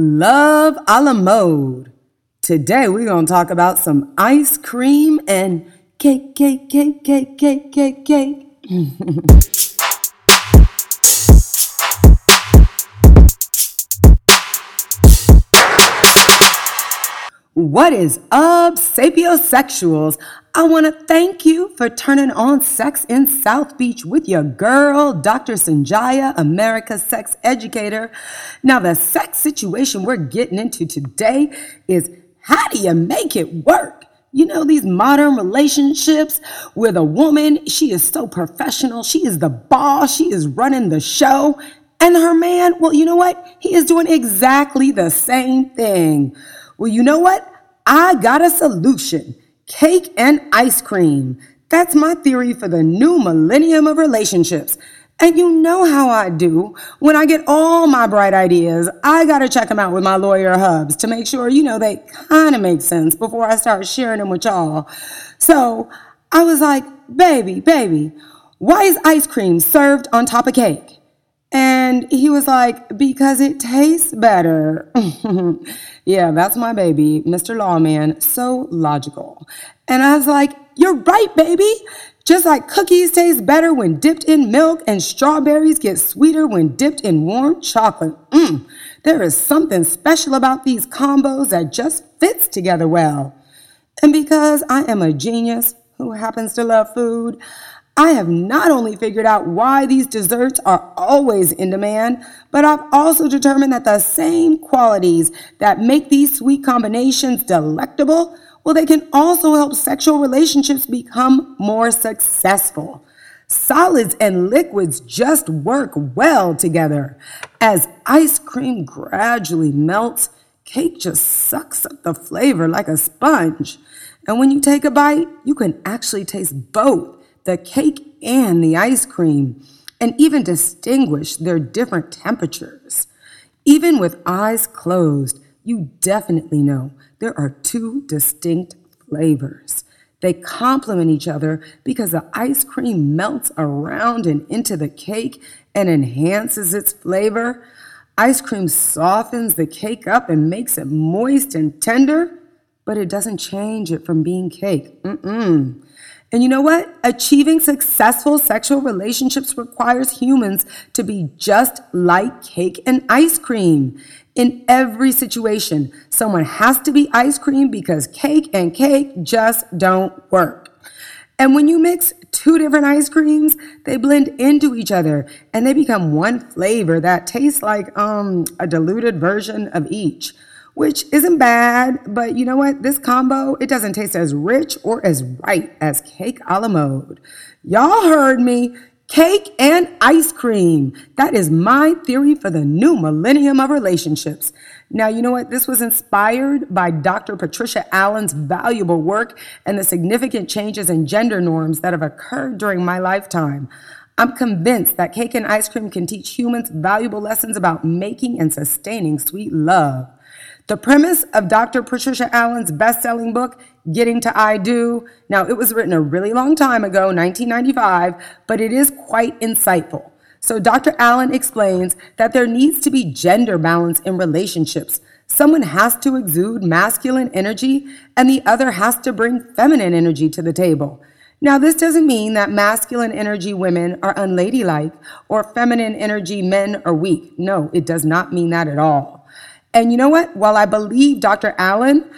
Love a la mode. Today we're going to talk about some ice cream and cake, cake, cake, cake, cake, cake, cake. What is up, sapiosexuals? I want to thank you for turning on Sex in South Beach with your girl, Dr. Sonjia, America's sex educator. Now, the sex situation we're getting into today is how do you make it work? You know, these modern relationships with a woman, she is so professional. She is the boss. She is running the show. And her man, well, you know what? He is doing exactly the same thing. Well, you know what? I got a solution cake and ice cream. That's my theory for the new millennium of relationships. And you know how I do. When I get all my bright ideas, I got to check them out with my lawyer hubs to make sure, you know, they kind of make sense before I start sharing them with y'all. So I was like, baby, baby, why is ice cream served on top of cake? And he was like, because it tastes better. yeah, that's my baby, Mr. Lawman. So logical. And I was like, you're right, baby. Just like cookies taste better when dipped in milk and strawberries get sweeter when dipped in warm chocolate. Mmm, there is something special about these combos that just fits together well. And because I am a genius who happens to love food, I have not only figured out why these desserts are always in demand, but I've also determined that the same qualities that make these sweet combinations delectable, well, they can also help sexual relationships become more successful. Solids and liquids just work well together. As ice cream gradually melts, cake just sucks up the flavor like a sponge. And when you take a bite, you can actually taste both the cake and the ice cream, and even distinguish their different temperatures. Even with eyes closed, you definitely know there are two distinct flavors. They complement each other because the ice cream melts around and into the cake and enhances its flavor. Ice cream softens the cake up and makes it moist and tender, but it doesn't change it from being cake. Mm-mm. And you know what? Achieving successful sexual relationships requires humans to be just like cake and ice cream. In every situation, someone has to be ice cream because cake and cake just don't work. And when you mix two different ice creams, they blend into each other and they become one flavor that tastes like um, a diluted version of each which isn't bad, but you know what? This combo, it doesn't taste as rich or as right as cake a la mode. Y'all heard me. Cake and ice cream. That is my theory for the new millennium of relationships. Now, you know what? This was inspired by Dr. Patricia Allen's valuable work and the significant changes in gender norms that have occurred during my lifetime. I'm convinced that cake and ice cream can teach humans valuable lessons about making and sustaining sweet love. The premise of Dr. Patricia Allen's best selling book, Getting to I Do, now it was written a really long time ago, 1995, but it is quite insightful. So Dr. Allen explains that there needs to be gender balance in relationships. Someone has to exude masculine energy, and the other has to bring feminine energy to the table. Now, this doesn't mean that masculine energy women are unladylike or feminine energy men are weak. No, it does not mean that at all. And you know what? While I believe Dr. Allen,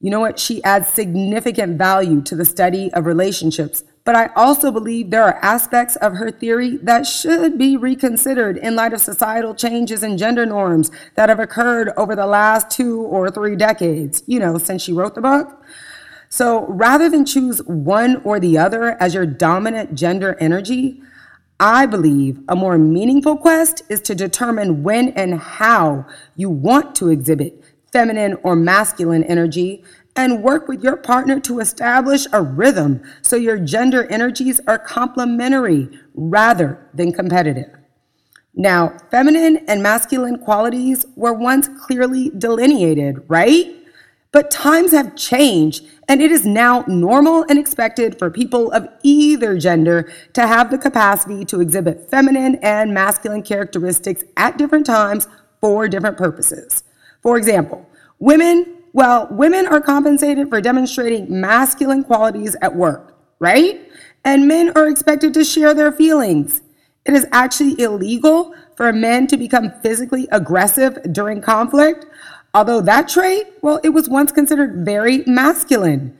you know what? She adds significant value to the study of relationships. But I also believe there are aspects of her theory that should be reconsidered in light of societal changes and gender norms that have occurred over the last two or three decades, you know, since she wrote the book. So rather than choose one or the other as your dominant gender energy, I believe a more meaningful quest is to determine when and how you want to exhibit feminine or masculine energy and work with your partner to establish a rhythm so your gender energies are complementary rather than competitive. Now, feminine and masculine qualities were once clearly delineated, right? But times have changed, and it is now normal and expected for people of either gender to have the capacity to exhibit feminine and masculine characteristics at different times for different purposes. For example, women, well, women are compensated for demonstrating masculine qualities at work, right? And men are expected to share their feelings. It is actually illegal for men to become physically aggressive during conflict, although that trait, well, it was once considered very masculine.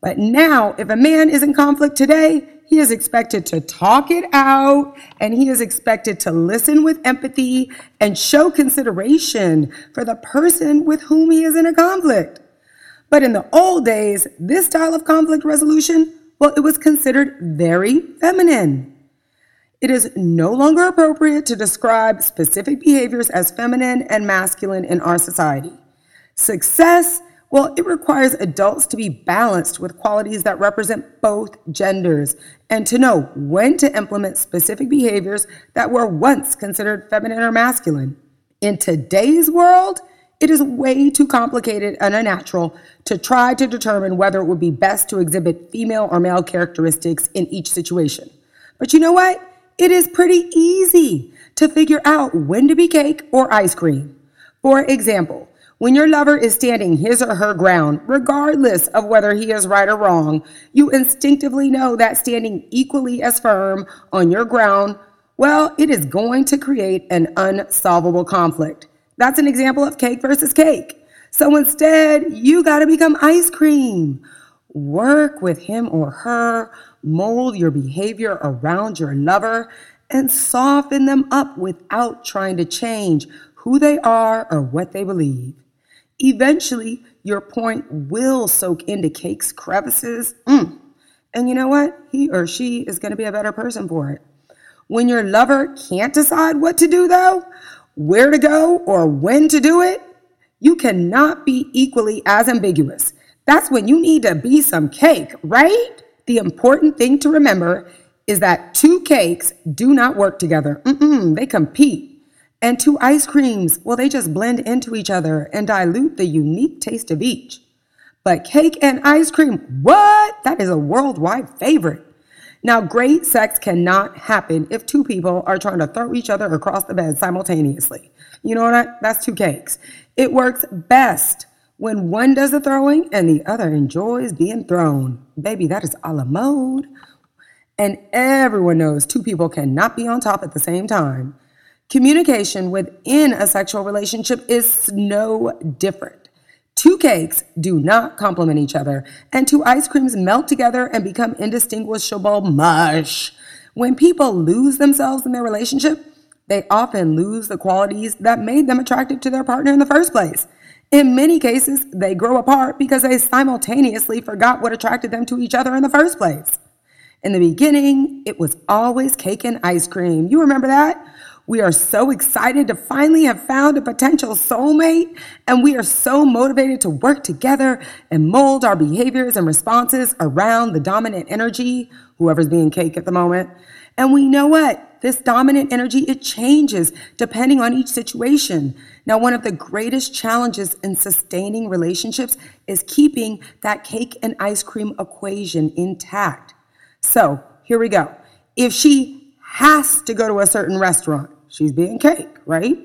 But now, if a man is in conflict today, he is expected to talk it out and he is expected to listen with empathy and show consideration for the person with whom he is in a conflict. But in the old days, this style of conflict resolution, well, it was considered very feminine. It is no longer appropriate to describe specific behaviors as feminine and masculine in our society. Success well, it requires adults to be balanced with qualities that represent both genders and to know when to implement specific behaviors that were once considered feminine or masculine. In today's world, it is way too complicated and unnatural to try to determine whether it would be best to exhibit female or male characteristics in each situation. But you know what? It is pretty easy to figure out when to be cake or ice cream. For example, when your lover is standing his or her ground, regardless of whether he is right or wrong, you instinctively know that standing equally as firm on your ground, well, it is going to create an unsolvable conflict. That's an example of cake versus cake. So instead, you got to become ice cream. Work with him or her, mold your behavior around your lover, and soften them up without trying to change who they are or what they believe. Eventually, your point will soak into cake's crevices. Mm. And you know what? He or she is going to be a better person for it. When your lover can't decide what to do, though, where to go, or when to do it, you cannot be equally as ambiguous. That's when you need to be some cake, right? The important thing to remember is that two cakes do not work together. Mm-mm, they compete. And two ice creams, well, they just blend into each other and dilute the unique taste of each. But cake and ice cream, what? That is a worldwide favorite. Now, great sex cannot happen if two people are trying to throw each other across the bed simultaneously. You know what? That's two cakes. It works best when one does the throwing and the other enjoys being thrown. Baby, that is a la mode. And everyone knows two people cannot be on top at the same time. Communication within a sexual relationship is no different. Two cakes do not complement each other, and two ice creams melt together and become indistinguishable mush. When people lose themselves in their relationship, they often lose the qualities that made them attractive to their partner in the first place. In many cases, they grow apart because they simultaneously forgot what attracted them to each other in the first place. In the beginning, it was always cake and ice cream. You remember that? We are so excited to finally have found a potential soulmate, and we are so motivated to work together and mold our behaviors and responses around the dominant energy, whoever's being cake at the moment. And we know what? This dominant energy, it changes depending on each situation. Now, one of the greatest challenges in sustaining relationships is keeping that cake and ice cream equation intact. So here we go. If she has to go to a certain restaurant, she's being cake, right?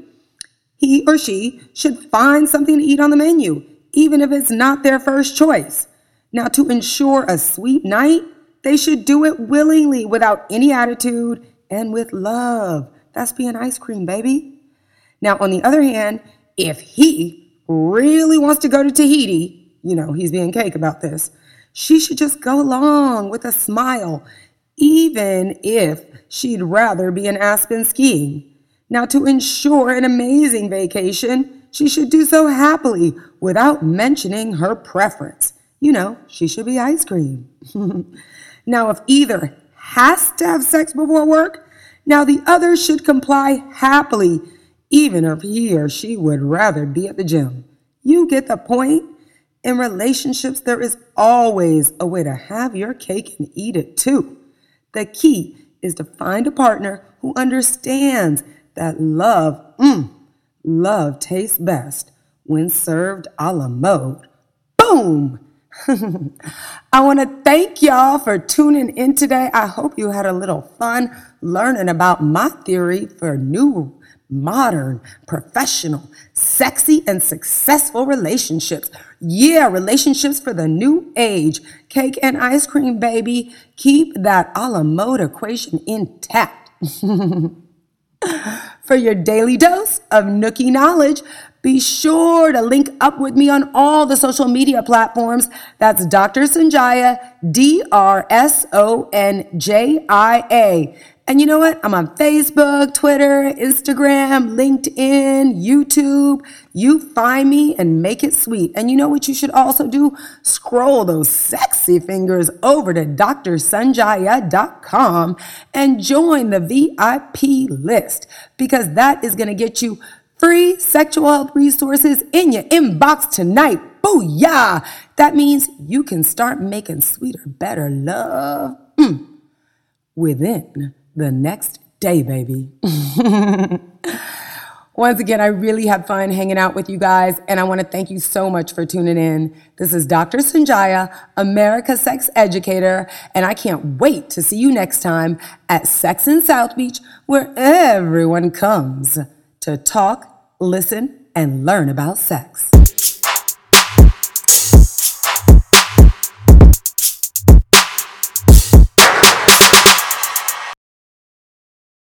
He or she should find something to eat on the menu, even if it's not their first choice. Now, to ensure a sweet night, they should do it willingly without any attitude and with love. That's being ice cream, baby. Now, on the other hand, if he really wants to go to Tahiti, you know, he's being cake about this, she should just go along with a smile, even if she'd rather be in Aspen skiing. Now, to ensure an amazing vacation, she should do so happily without mentioning her preference. You know, she should be ice cream. now, if either has to have sex before work, now the other should comply happily, even if he or she would rather be at the gym. You get the point? In relationships, there is always a way to have your cake and eat it too. The key is to find a partner who understands that love, mm, love tastes best when served a la mode. Boom! I want to thank y'all for tuning in today. I hope you had a little fun learning about my theory for new modern, professional, sexy, and successful relationships. Yeah, relationships for the new age. Cake and ice cream, baby. Keep that a la mode equation intact. for your daily dose of Nookie knowledge, be sure to link up with me on all the social media platforms. That's Dr. Sonjia, D R S O N J I A. And you know what? I'm on Facebook, Twitter, Instagram, LinkedIn, YouTube. You find me and make it sweet. And you know what you should also do? Scroll those sexy fingers over to drsonjia.com and join the VIP list because that is going to get you free sexual health resources in your inbox tonight. Booyah! That means you can start making sweeter, better love mm, within the next day, baby. Once again, I really had fun hanging out with you guys, and I want to thank you so much for tuning in. This is Dr. Sonjia, America's Sex Educator, and I can't wait to see you next time at Sex in South Beach, where everyone comes to talk, listen, and learn about sex.